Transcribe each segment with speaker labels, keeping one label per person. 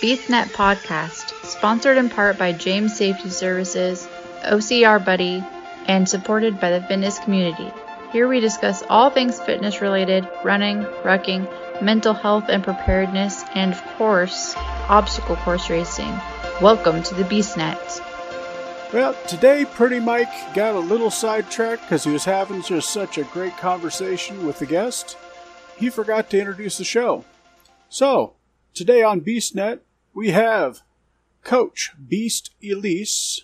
Speaker 1: BeastNet Podcast, sponsored in part by James Safety Services, OCR Buddy, and supported by the fitness community. Here we discuss all things fitness related, running, rucking, mental health and preparedness, and of course, obstacle course racing. Welcome to the BeastNet.
Speaker 2: Well, today Pretty Mike got a little sidetracked because he was having just such a great conversation with the guest. He forgot to introduce the show. So, today on BeastNet, we have Coach Beast Elise.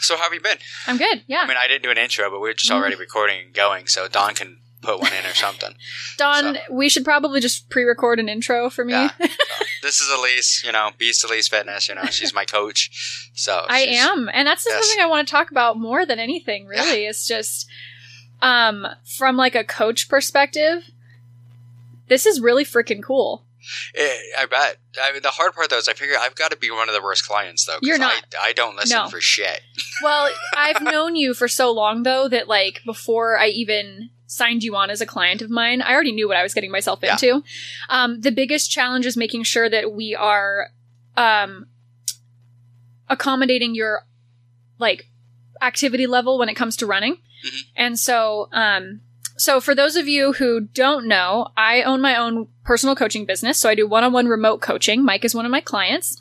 Speaker 3: So how have you been?
Speaker 4: I'm good. Yeah.
Speaker 3: I mean, I didn't do an intro, but we are just already recording and going, so Don can put one in or something.
Speaker 4: Don,
Speaker 3: So-
Speaker 4: we should probably just pre-record an intro for me.
Speaker 3: Yeah. So, this is Elise, you know, Beast Elise Fitness. You know, she's my coach. So
Speaker 4: I am, and that's
Speaker 3: Yes.
Speaker 4: something I want to talk about more than anything. Really, it's just um, from like a coach perspective. This is really freaking cool.
Speaker 3: Eh, I bet. I mean, the hard part though is I figure I've got to be one of the worst clients though.
Speaker 4: You're not.
Speaker 3: I, I don't listen
Speaker 4: No.
Speaker 3: for shit.
Speaker 4: Well, I've known you for so long though that like before I even signed you on as a client of mine, I already knew what I was getting myself
Speaker 3: Yeah.
Speaker 4: into. Um, the biggest challenge is making sure that we are um, accommodating your like activity level when it comes to running.
Speaker 3: Mhm.
Speaker 4: And so, um, so for those of you who don't know, I own my own personal coaching business. So I do one-on-one remote coaching. Mike is one of my clients.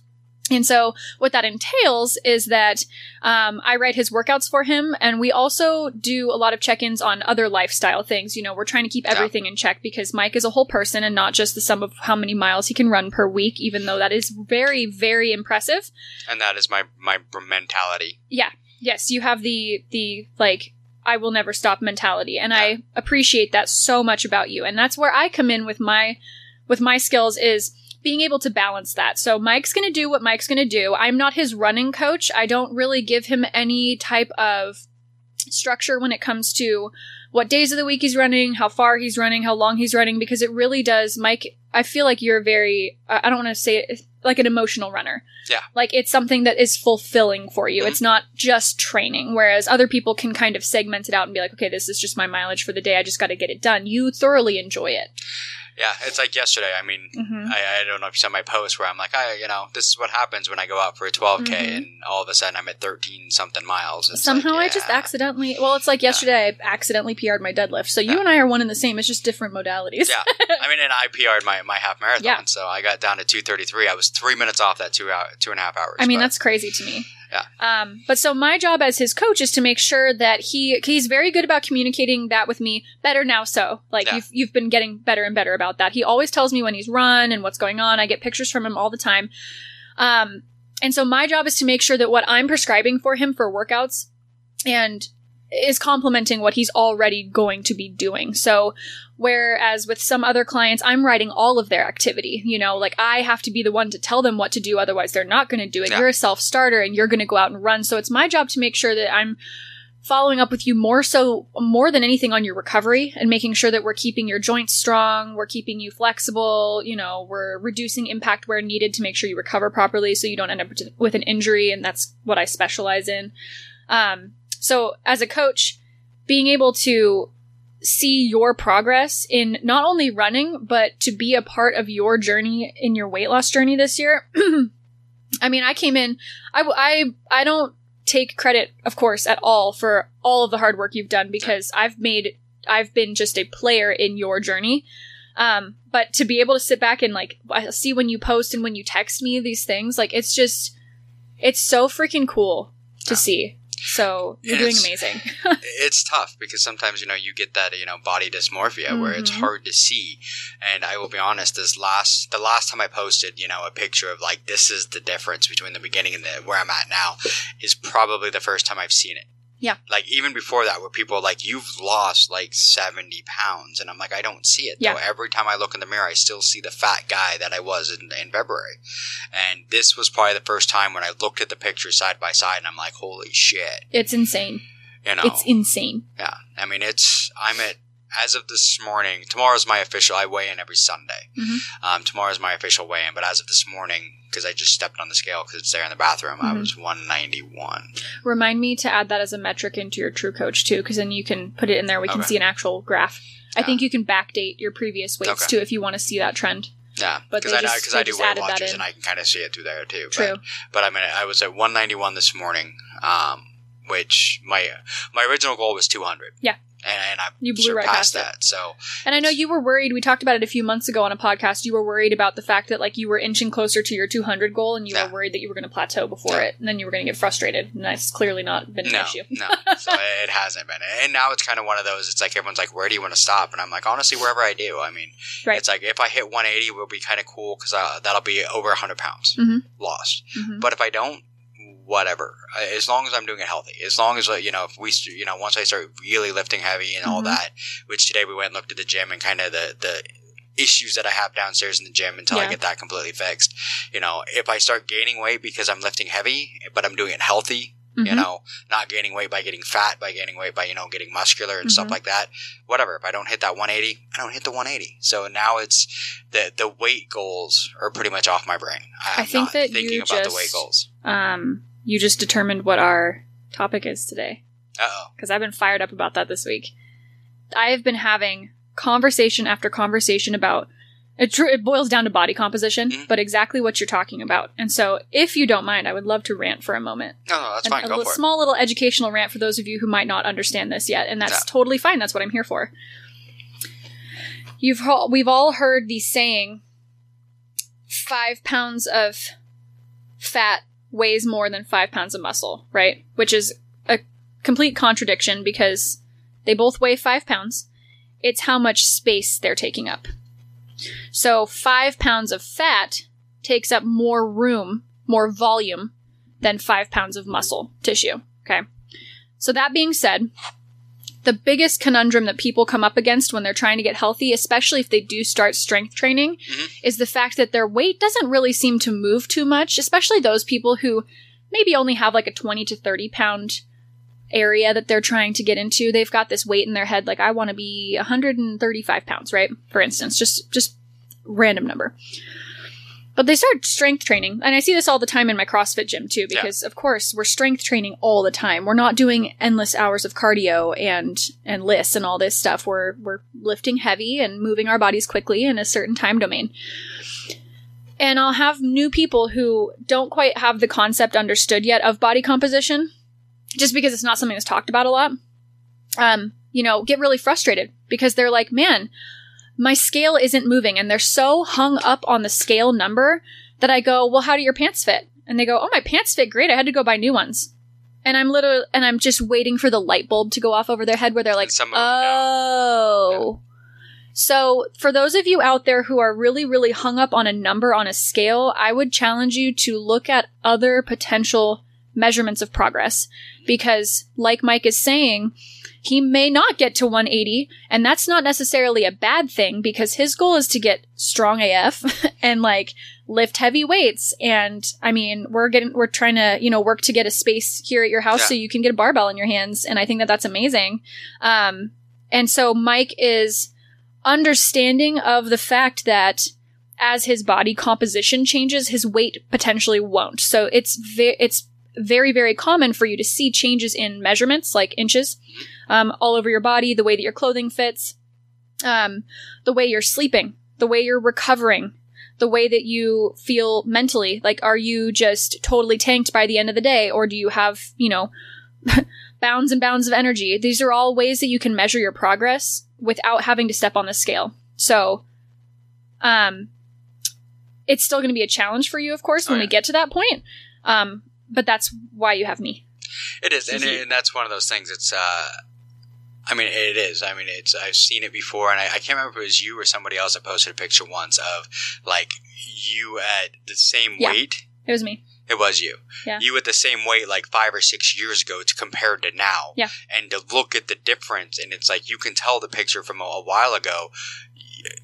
Speaker 4: And so what that entails is that um, I write his workouts for him, and we also do a lot of check-ins on other lifestyle things. You know, we're trying to keep
Speaker 3: Yeah.
Speaker 4: everything in check because Mike is a whole person and not just the sum of how many miles he can run per week. Even though that is very, very impressive.
Speaker 3: And that is my my mentality.
Speaker 4: Yeah, yes, you have the the like I will never stop mentality, and I appreciate that so much about you. And that's where I come in with my with my skills is being able to balance that. So Mike's going to do what Mike's going to do. I'm not his running coach. I don't really give him any type of structure when it comes to what days of the week he's running, how far he's running, how long he's running because it really does Mike I feel like you're very I don't want to say it like an emotional runner.
Speaker 3: Yeah.
Speaker 4: Like it's something that is fulfilling for you.
Speaker 3: Mhm.
Speaker 4: It's not just training whereas other people can kind of segment it out and be like okay, this is just my mileage for the day. I just got to get it done. You thoroughly enjoy it.
Speaker 3: Yeah, it's like yesterday. I mean,
Speaker 4: Mhm.
Speaker 3: I, I don't know if you saw my post where I'm like, I, you know, this is what happens when I go out for a 12k,
Speaker 4: Mhm.
Speaker 3: and all of a sudden I'm at 13 something miles. It's
Speaker 4: Somehow
Speaker 3: like,
Speaker 4: I just accidentally. Well, it's like yesterday I accidentally PR'd my deadlift. So you
Speaker 3: Yeah.
Speaker 4: and I are one and the same. It's just different modalities.
Speaker 3: Yeah, I mean, and I PR'd my, my half marathon,
Speaker 4: Yeah.
Speaker 3: so I got down to 233. I was three minutes off that two hour, two and a half hours.
Speaker 4: I mean,
Speaker 3: but-
Speaker 4: that's crazy to me.
Speaker 3: Yeah.
Speaker 4: Um, but so my job as his coach is to make sure that he he's very good about communicating that with me. Better now, so like
Speaker 3: Yeah.
Speaker 4: you've you've been getting better and better about that. He always tells me when he's run and what's going on. I get pictures from him all the time. Um, and so my job is to make sure that what I'm prescribing for him for workouts and is complementing what he's already going to be doing. So whereas with some other clients I'm writing all of their activity, you know, like I have to be the one to tell them what to do otherwise they're not going to do it.
Speaker 3: Yeah.
Speaker 4: You're a self-starter and you're going to go out and run. So it's my job to make sure that I'm following up with you more so more than anything on your recovery and making sure that we're keeping your joints strong, we're keeping you flexible, you know, we're reducing impact where needed to make sure you recover properly so you don't end up with an injury and that's what I specialize in. Um, so as a coach, being able to see your progress in not only running, but to be a part of your journey in your weight loss journey this year. I mean, I came in, I, I, I don't take credit, of course, at all for all of the hard work you've done because I've made, I've been just a player in your journey. Um, but to be able to sit back and like see when you post and when you text me these things, like it's just, it's so freaking cool to
Speaker 3: Yeah.
Speaker 4: see. So you're
Speaker 3: And
Speaker 4: doing
Speaker 3: it's-
Speaker 4: amazing.
Speaker 3: it's tough because sometimes you know you get that you know body dysmorphia where it's
Speaker 4: Mhm.
Speaker 3: hard to see and i will be honest this last the last time i posted you know a picture of like this is the difference between the beginning and the where i'm at now is probably the first time i've seen it
Speaker 4: Yeah.
Speaker 3: like even before that where people are like you've lost like 70 pounds and i'm like i don't see it
Speaker 4: Yeah.
Speaker 3: though every time i look in the mirror i still see the fat guy that i was in, in february and this was probably the first time when i looked at the pictures side by side and i'm like holy shit
Speaker 4: It's insane.
Speaker 3: you know
Speaker 4: It's insane.
Speaker 3: yeah, I mean it's I'm at as of this morning. Tomorrow's my official. I weigh in every Sunday.
Speaker 4: Mhm.
Speaker 3: Um, tomorrow's my official weigh in, but as of this morning, because I just stepped on the scale because it's there in the bathroom, I
Speaker 4: Mhm.
Speaker 3: was 191.
Speaker 4: Remind me to add that as a metric into your True Coach too, because then you can put it in there. We can see an actual graph. I think you can backdate your previous weights
Speaker 3: Okay.
Speaker 4: too if you want to see that trend.
Speaker 3: Yeah,
Speaker 4: But
Speaker 3: because I
Speaker 4: just-
Speaker 3: I do Weight
Speaker 4: added that
Speaker 3: Watchers
Speaker 4: in.
Speaker 3: and I can kind of see it through there too.
Speaker 4: True.
Speaker 3: But, but I mean, I was at 191 this morning, um, which my my original goal was 200.
Speaker 4: Yeah.
Speaker 3: And, and I
Speaker 4: You blew right past it.
Speaker 3: that. So
Speaker 4: And I know you were worried. We talked about it a few months ago on a podcast. You were worried about the fact that like you were inching closer to your 200 goal, and you
Speaker 3: Yeah.
Speaker 4: were worried that you were going to plateau before
Speaker 3: Yeah.
Speaker 4: it, and then you were going to get frustrated. And that's clearly not been an
Speaker 3: no,
Speaker 4: issue.
Speaker 3: no, so it hasn't been. And now it's kind of one of those. It's like everyone's like, "Where do you want to stop?" And I'm like, honestly, wherever I do. I mean,
Speaker 4: Right.
Speaker 3: it's like if I hit 180, will be kind of cool because uh, that'll be over 100 pounds
Speaker 4: Mhm.
Speaker 3: lost.
Speaker 4: Mhm.
Speaker 3: But if I don't, whatever. As long as I'm doing it healthy. As long as you know, if we, you know, once I start really lifting heavy and all
Speaker 4: Mhm.
Speaker 3: that, which today we went and looked at the gym and kind of the the issues that I have downstairs in the gym until I get that completely fixed. You know, if I start gaining weight because I'm lifting heavy, but I'm doing it healthy, you
Speaker 4: Mhm.
Speaker 3: know, not gaining weight by getting fat, by gaining weight by, you know, getting muscular and stuff
Speaker 4: Mhm.
Speaker 3: like that. Whatever. If I don't hit that 180, I don't hit the 180. So now it's the the weight goals are pretty much off my brain. I'm
Speaker 4: I think
Speaker 3: not
Speaker 4: that
Speaker 3: thinking
Speaker 4: you
Speaker 3: about the weight
Speaker 4: just-
Speaker 3: goals.
Speaker 4: Um, you just determined what our topic is today
Speaker 3: Uh oh.
Speaker 4: because I've been fired up about that this week. I have been having conversation after conversation about it. Tr- it boils down to body composition,
Speaker 3: Mhm.
Speaker 4: but exactly what you're talking about. And so, if you don't mind, I would love to rant for a moment.
Speaker 3: No, no, that's
Speaker 4: An-
Speaker 3: fine.
Speaker 4: a
Speaker 3: Go
Speaker 4: little-
Speaker 3: for it.
Speaker 4: small little educational rant for those of you who might not understand this yet, and that's
Speaker 3: Yeah.
Speaker 4: totally fine. That's what I'm here for. You've we've all heard the saying, five pounds of fat weighs more than five pounds of muscle, right? Which is a complete contradiction because they both weigh five pounds. It's how much space they're taking up. So five pounds of fat takes up more room, more volume than five pounds of muscle tissue. Okay. So that being said, the biggest conundrum that people come up against when they're trying to get healthy, especially if they do start strength training,
Speaker 3: Mhm.
Speaker 4: is the fact that their weight doesn't really seem to move too much, especially those people who maybe only have like a 20 to 30 pound area that they're trying to get into. They've got this weight in their head like I want to be 135 pounds, right? For instance, just just random number. But they start strength training, and I see this all the time in my CrossFit gym too,
Speaker 3: Yeah.
Speaker 4: because of course we're strength training all the time. We're not doing endless hours of cardio and and lifts and all this stuff. We're we're lifting heavy and moving our bodies quickly in a certain time domain. And I'll have new people who don't quite have the concept understood yet of body composition, just because it's not something that's talked about a lot. Um, you know, get really frustrated because they're like, man, my scale isn't moving and they're so hung up on the scale number that I go, well, how do your pants fit? And they go, oh, my pants fit great. I had to go buy new ones. And I'm literally, and I'm just waiting for the light bulb to go off over their head where they're like,
Speaker 3: some of them
Speaker 4: oh. So, for those of you out there who are really, really hung up on a number on a scale, I would challenge you to look at other potential measurements of progress. Because, like Mike is saying, he may not get to 180, and that's not necessarily a bad thing because his goal is to get strong AF and like lift heavy weights. And I mean, we're getting, we're trying to, you know, work to get a space here at your house
Speaker 3: Yeah.
Speaker 4: so you can get a barbell in your hands. And I think that that's amazing. Um, and so Mike is understanding of the fact that as his body composition changes, his weight potentially won't. So it's ve- it's very very common for you to see changes in measurements like inches um, all over your body, the way that your clothing fits, um, the way you're sleeping, the way you're recovering, the way that you feel mentally. Like, are you just totally tanked by the end of the day, or do you have you know bounds and bounds of energy? These are all ways that you can measure your progress without having to step on the scale. So, um, it's still going to be a challenge for you, of course, when
Speaker 3: Oh,
Speaker 4: we get to that point. Um, but that's why you have me.
Speaker 3: It is, and, and that's one of those things. It's, uh, I mean, it is. I mean, it's. I've seen it before, and I, I can't remember if it was you or somebody else that posted a picture once of like you at the same
Speaker 4: Yeah.
Speaker 3: weight.
Speaker 4: It was me.
Speaker 3: It was you.
Speaker 4: Yeah.
Speaker 3: You at the same weight like five or six years ago to compare to now.
Speaker 4: Yeah.
Speaker 3: And to look at the difference, and it's like you can tell the picture from a, a while ago.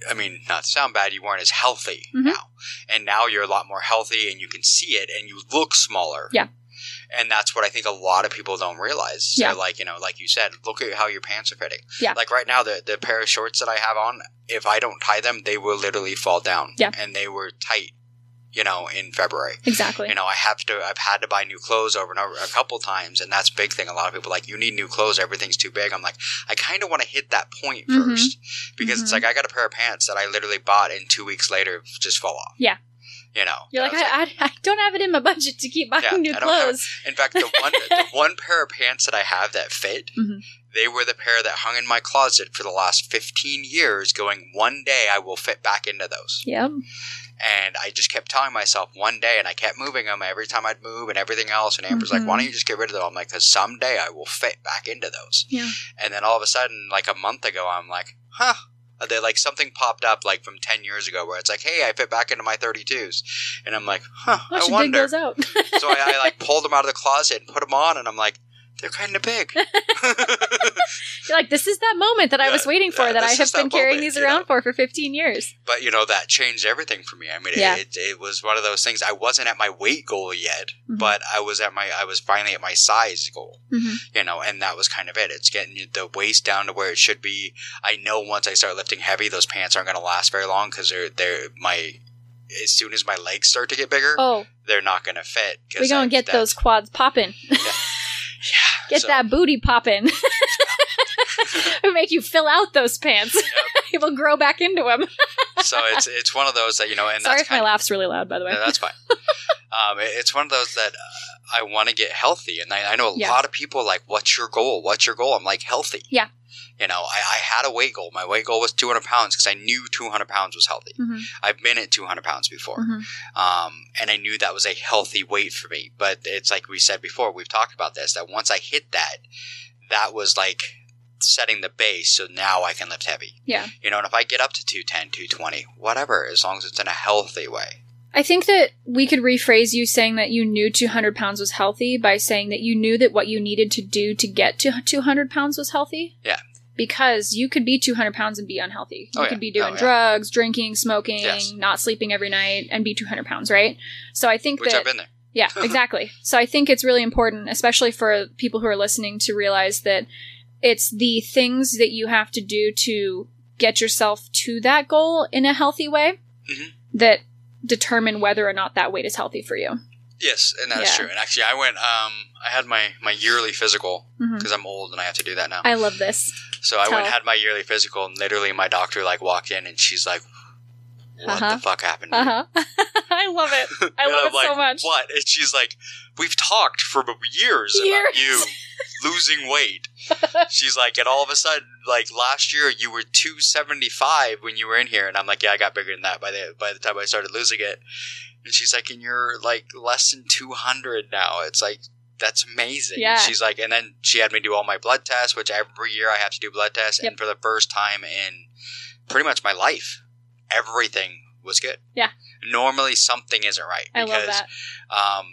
Speaker 3: I mean, not to sound bad, you weren't as healthy
Speaker 4: Mhm.
Speaker 3: now, and now you're a lot more healthy, and you can see it, and you look smaller.
Speaker 4: Yeah.
Speaker 3: And that's what I think a lot of people don't realize.
Speaker 4: Yeah.
Speaker 3: They're like, you know, like you said, look at how your pants are fitting.
Speaker 4: Yeah.
Speaker 3: Like right now, the the pair of shorts that I have on, if I don't tie them, they will literally fall down.
Speaker 4: Yeah.
Speaker 3: And they were tight you know, in February.
Speaker 4: Exactly.
Speaker 3: You know, I have to, I've had to buy new clothes over and over a couple times, and that's a big thing. A lot of people are like, you need new clothes, everything's too big. I'm like, I kind of want to hit that point
Speaker 4: Mhm.
Speaker 3: first because it's
Speaker 4: Mhm.
Speaker 3: like I got a pair of pants that I literally bought and two weeks later just fall off.
Speaker 4: Yeah.
Speaker 3: You know,
Speaker 4: You're like,
Speaker 3: I
Speaker 4: I, I, I don't have it in my budget to keep buying
Speaker 3: Yeah,
Speaker 4: new
Speaker 3: don't have-
Speaker 4: clothes.
Speaker 3: In fact, the one the one pair of pants that I have that fit,
Speaker 4: Mhm.
Speaker 3: They were the pair that hung in my closet for the last 15 years going one day I will fit back into those.
Speaker 4: Yep.
Speaker 3: And I just kept telling myself one day and I kept moving them every time I'd move and everything else and Amber's like,
Speaker 4: Mhm.
Speaker 3: "Why don't you just get rid of them?" I'm like, "Cuz someday I will fit back into those."
Speaker 4: Yeah.
Speaker 3: And then all of a sudden like a month ago I'm like, "Huh, they like something popped up like from 10 years ago where it's like, "Hey, I fit back into my 32s." And I'm like, "Huh,
Speaker 4: I
Speaker 3: I wonder."
Speaker 4: those out.
Speaker 3: so I, I like pulled them out of the closet and put them on, and I'm like, they're kind of big.
Speaker 4: You're like, this is that moment that I was waiting for
Speaker 3: yeah,
Speaker 4: that I have been carrying
Speaker 3: moment,
Speaker 4: these around
Speaker 3: know.
Speaker 4: for for 15 years.
Speaker 3: but you know that changed everything for me. I mean,
Speaker 4: Yeah.
Speaker 3: it, it was one of those things. I wasn't at my weight goal yet,
Speaker 4: Mhm.
Speaker 3: but I was at my I was finally at my size goal.
Speaker 4: Mhm.
Speaker 3: You know, and that was kind of it. It's getting the waist down to where it should be. I know once I start lifting heavy, those pants aren't going to last very long because they're they're my. As soon as my legs start to get bigger,
Speaker 4: Oh,
Speaker 3: they're not going to fit.
Speaker 4: We're gonna get
Speaker 3: that-
Speaker 4: those quads popping.
Speaker 3: Yeah,
Speaker 4: Get
Speaker 3: so-
Speaker 4: that booty popping. we make you fill out those pants. it will grow back into them.
Speaker 3: so it's it's one of those that you know, and
Speaker 4: Sorry
Speaker 3: that's
Speaker 4: if my
Speaker 3: kind
Speaker 4: laugh's really loud, by the way.
Speaker 3: No, that's fine. um, it- it's one of those that uh, I want to get healthy, and I, I know a
Speaker 4: Yeah.
Speaker 3: lot of people are like, "What's your goal? What's your goal?" I'm like, "Healthy."
Speaker 4: Yeah.
Speaker 3: You know, I, I had a weight goal. My weight goal was 200 pounds because I knew 200 pounds was healthy.
Speaker 4: Mhm.
Speaker 3: I've been at 200 pounds before,
Speaker 4: Mhm.
Speaker 3: um, and I knew that was a healthy weight for me. But it's like we said before, we've talked about this. That once I hit that, that was like setting the base. So now I can lift heavy.
Speaker 4: Yeah.
Speaker 3: You know, and if I get up to 210, 220, whatever, as long as it's in a healthy way.
Speaker 4: I think that we could rephrase you saying that you knew 200 pounds was healthy by saying that you knew that what you needed to do to get to 200 pounds was healthy.
Speaker 3: Yeah.
Speaker 4: Because you could be 200 pounds and be unhealthy. You
Speaker 3: Oh,
Speaker 4: could
Speaker 3: yeah.
Speaker 4: be doing
Speaker 3: Oh, yeah.
Speaker 4: drugs, drinking, smoking,
Speaker 3: Yes.
Speaker 4: not sleeping every night, and be 200 pounds, right? So I think
Speaker 3: Which
Speaker 4: that.
Speaker 3: I've been there.
Speaker 4: Yeah, exactly. so I think it's really important, especially for people who are listening, to realize that it's the things that you have to do to get yourself to that goal in a healthy way
Speaker 3: Mhm.
Speaker 4: that determine whether or not that weight is healthy for you.
Speaker 3: Yes, and that's
Speaker 4: Yeah.
Speaker 3: true. And actually, I went. Um, I had my my yearly physical because I'm old and I have to do that now.
Speaker 4: I love this.
Speaker 3: so I went and had my yearly physical, and literally my doctor like walked in and she's like, "What
Speaker 4: Uh-huh.
Speaker 3: the fuck happened?" to
Speaker 4: Uh-huh. I love it. I love it so much.
Speaker 3: What? And she's like, "We've talked for years, about you losing weight." she's like, and all of a sudden, like last year, you were two seventy five when you were in here, and I'm like, "Yeah, I got bigger than that by the by the time I started losing it." And she's like, and you're like less than 200 now. It's like, that's amazing.
Speaker 4: Yeah.
Speaker 3: She's like, and then she had me do all my blood tests, which every year I have to do blood tests.
Speaker 4: Yep.
Speaker 3: And for the first time in pretty much my life, everything was good.
Speaker 4: Yeah.
Speaker 3: Normally something isn't right.
Speaker 4: I love
Speaker 3: because,
Speaker 4: that.
Speaker 3: Um,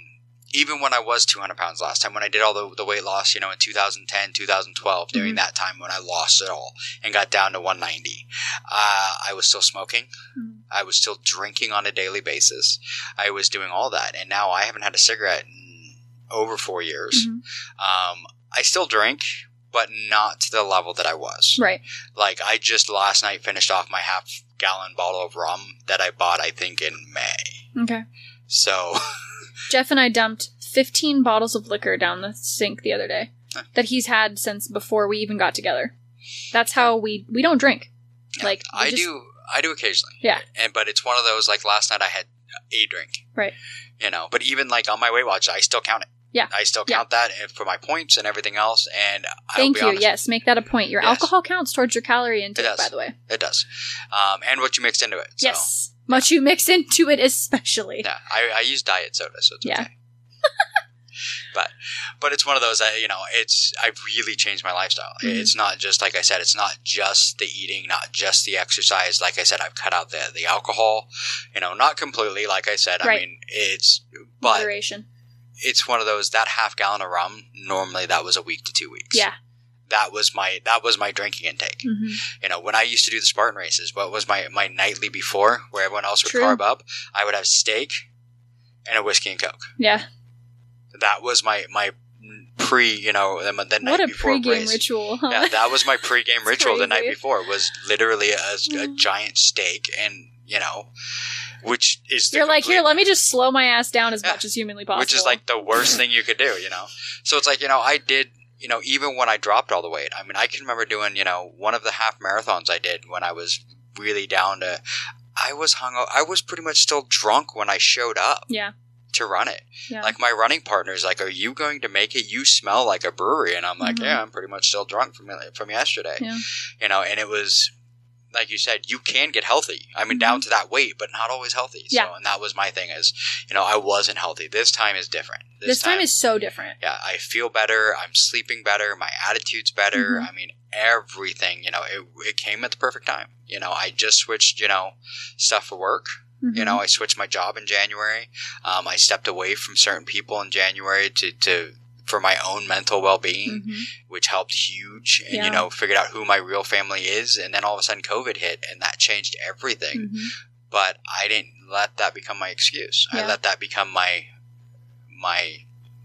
Speaker 3: even when I was 200 pounds last time, when I did all the, the weight loss, you know, in 2010, 2012, during
Speaker 4: Mhm.
Speaker 3: that time when I lost it all and got down to 190, uh, I was still smoking.
Speaker 4: Mhm.
Speaker 3: I was still drinking on a daily basis. I was doing all that, and now I haven't had a cigarette in over four years.
Speaker 4: Mhm.
Speaker 3: Um, I still drink, but not to the level that I was.
Speaker 4: Right.
Speaker 3: Like I just last night finished off my half gallon bottle of rum that I bought, I think, in May.
Speaker 4: Okay.
Speaker 3: So
Speaker 4: Jeff and I dumped 15 bottles of liquor down the sink the other day
Speaker 3: Huh.
Speaker 4: that he's had since before we even got together. That's how we we don't drink. Like
Speaker 3: I
Speaker 4: just-
Speaker 3: do, I do occasionally.
Speaker 4: Yeah.
Speaker 3: and but it's one of those like last night I had a drink.
Speaker 4: Right.
Speaker 3: You know, but even like on my Weight Watch, I still count it.
Speaker 4: Yeah.
Speaker 3: I still
Speaker 4: Yeah.
Speaker 3: count that for my points and everything else. And I'll
Speaker 4: Thank
Speaker 3: be
Speaker 4: you.
Speaker 3: honest,
Speaker 4: Yes, make that a point. Your
Speaker 3: Yes.
Speaker 4: alcohol counts towards your calorie intake, by the way.
Speaker 3: it does, um, and what you mix into it. So,
Speaker 4: Yes. Much you mix into it, especially.
Speaker 3: Yeah, I, I use diet soda, so it's
Speaker 4: Yeah.
Speaker 3: okay. but but it's one of those that you know it's I've really changed my lifestyle.
Speaker 4: Mhm.
Speaker 3: It's not just like I said. It's not just the eating, not just the exercise. Like I said, I've cut out the the alcohol. You know, not completely. Like I said, I mean it's but
Speaker 4: Moderation.
Speaker 3: It's one of those that half gallon of rum. Normally, that was a week to two weeks.
Speaker 4: Yeah.
Speaker 3: That was my that was my drinking intake.
Speaker 4: hmm
Speaker 3: You know, when I used to do the Spartan races, what was my my nightly before, where everyone else would
Speaker 4: True.
Speaker 3: carb up? I would have steak and a whiskey and coke
Speaker 4: Yeah.
Speaker 3: that was my my pre you know the, the night
Speaker 4: What a
Speaker 3: before
Speaker 4: pregame
Speaker 3: race.
Speaker 4: ritual, huh?
Speaker 3: yeah that was my pregame ritual the night
Speaker 4: crazy.
Speaker 3: before was literally a, a giant steak and you know, which is the
Speaker 4: You're like, here, let me just slow my ass down as
Speaker 3: Yeah.
Speaker 4: much as humanly possible.
Speaker 3: which is like the worst thing you could do, you know. So it's like you know, I did, you know, even when I dropped all the weight. I mean, I can remember doing, you know, one of the half marathons I did when I was really down to. I was hung. I was pretty much still drunk when I showed up
Speaker 4: yeah,
Speaker 3: to run it.
Speaker 4: yeah.
Speaker 3: Like my running partner's like, "Are you going to make it? You smell like a brewery." And I'm like,
Speaker 4: Mhm.
Speaker 3: "Yeah, I'm pretty much still drunk from from yesterday."
Speaker 4: Yeah.
Speaker 3: You know, and it was like you said, you can get healthy. I mean, down to that weight, but not always healthy. So,
Speaker 4: Mm-hmm. Yeah.
Speaker 3: and that was my thing is, you know, I wasn't healthy. This time is different.
Speaker 4: this time is so different.
Speaker 3: yeah, I feel better. I'm sleeping better. My attitude's better.
Speaker 4: Mhm.
Speaker 3: I mean, everything. You know, it, it came at the perfect time. You know, I just switched. You know, stuff for work. You
Speaker 4: Mhm.
Speaker 3: know, I switched my job in January. Um, I stepped away from certain people in January to, to for my own mental well being,
Speaker 4: Mhm.
Speaker 3: which helped huge. And
Speaker 4: Yeah.
Speaker 3: you know, figured out who my real family is. And then all of a sudden, COVID hit, and that changed everything.
Speaker 4: Mhm.
Speaker 3: But I didn't let that become my excuse. I let that become my my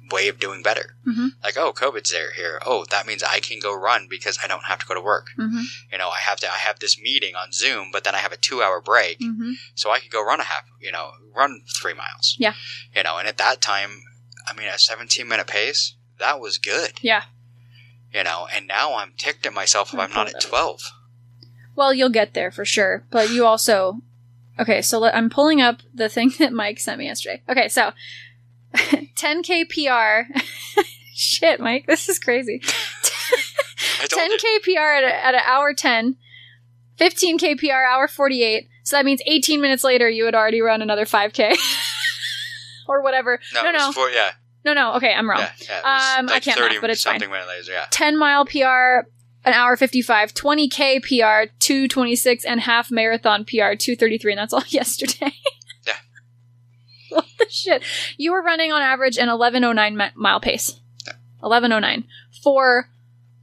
Speaker 3: way of doing better.
Speaker 4: Mhm.
Speaker 3: Like, oh, COVID's there here. Oh, that means I can go run because I don't have to go to work.
Speaker 4: Mhm.
Speaker 3: You know, I have to. I have this meeting on Zoom, but then I have a two-hour break
Speaker 4: Mhm.
Speaker 3: so I could go run a half, you know, run three miles.
Speaker 4: Yeah.
Speaker 3: You know, and at that time, I mean, a 17 minute pace, that was good.
Speaker 4: Yeah.
Speaker 3: You know, and now I'm ticked at myself if I'm not at 12.
Speaker 4: Well, you'll get there for sure. But you also. Okay, so let, I'm pulling up the thing that Mike sent me yesterday. Okay, so 10K PR. Shit, Mike, this is crazy.
Speaker 3: I told you.
Speaker 4: 10K PR at, a, at an hour 10, 15K PR hour 48. So that means 18 minutes later, you had already run another 5K. Or whatever.
Speaker 3: No,
Speaker 4: No, no.
Speaker 3: Four, yeah.
Speaker 4: No, no. Okay, I'm wrong.
Speaker 3: Yeah, yeah.
Speaker 4: Um, I can't
Speaker 3: 30
Speaker 4: math, but it's fine.
Speaker 3: something minute later, yeah.
Speaker 4: 10 mile PR, an hour 55, 20K PR, 226, and half marathon PR, 233. And that's all yesterday.
Speaker 3: Yeah.
Speaker 4: what the shit? You were running on average an 1109 mi- mile pace.
Speaker 3: Yeah.
Speaker 4: 1109 for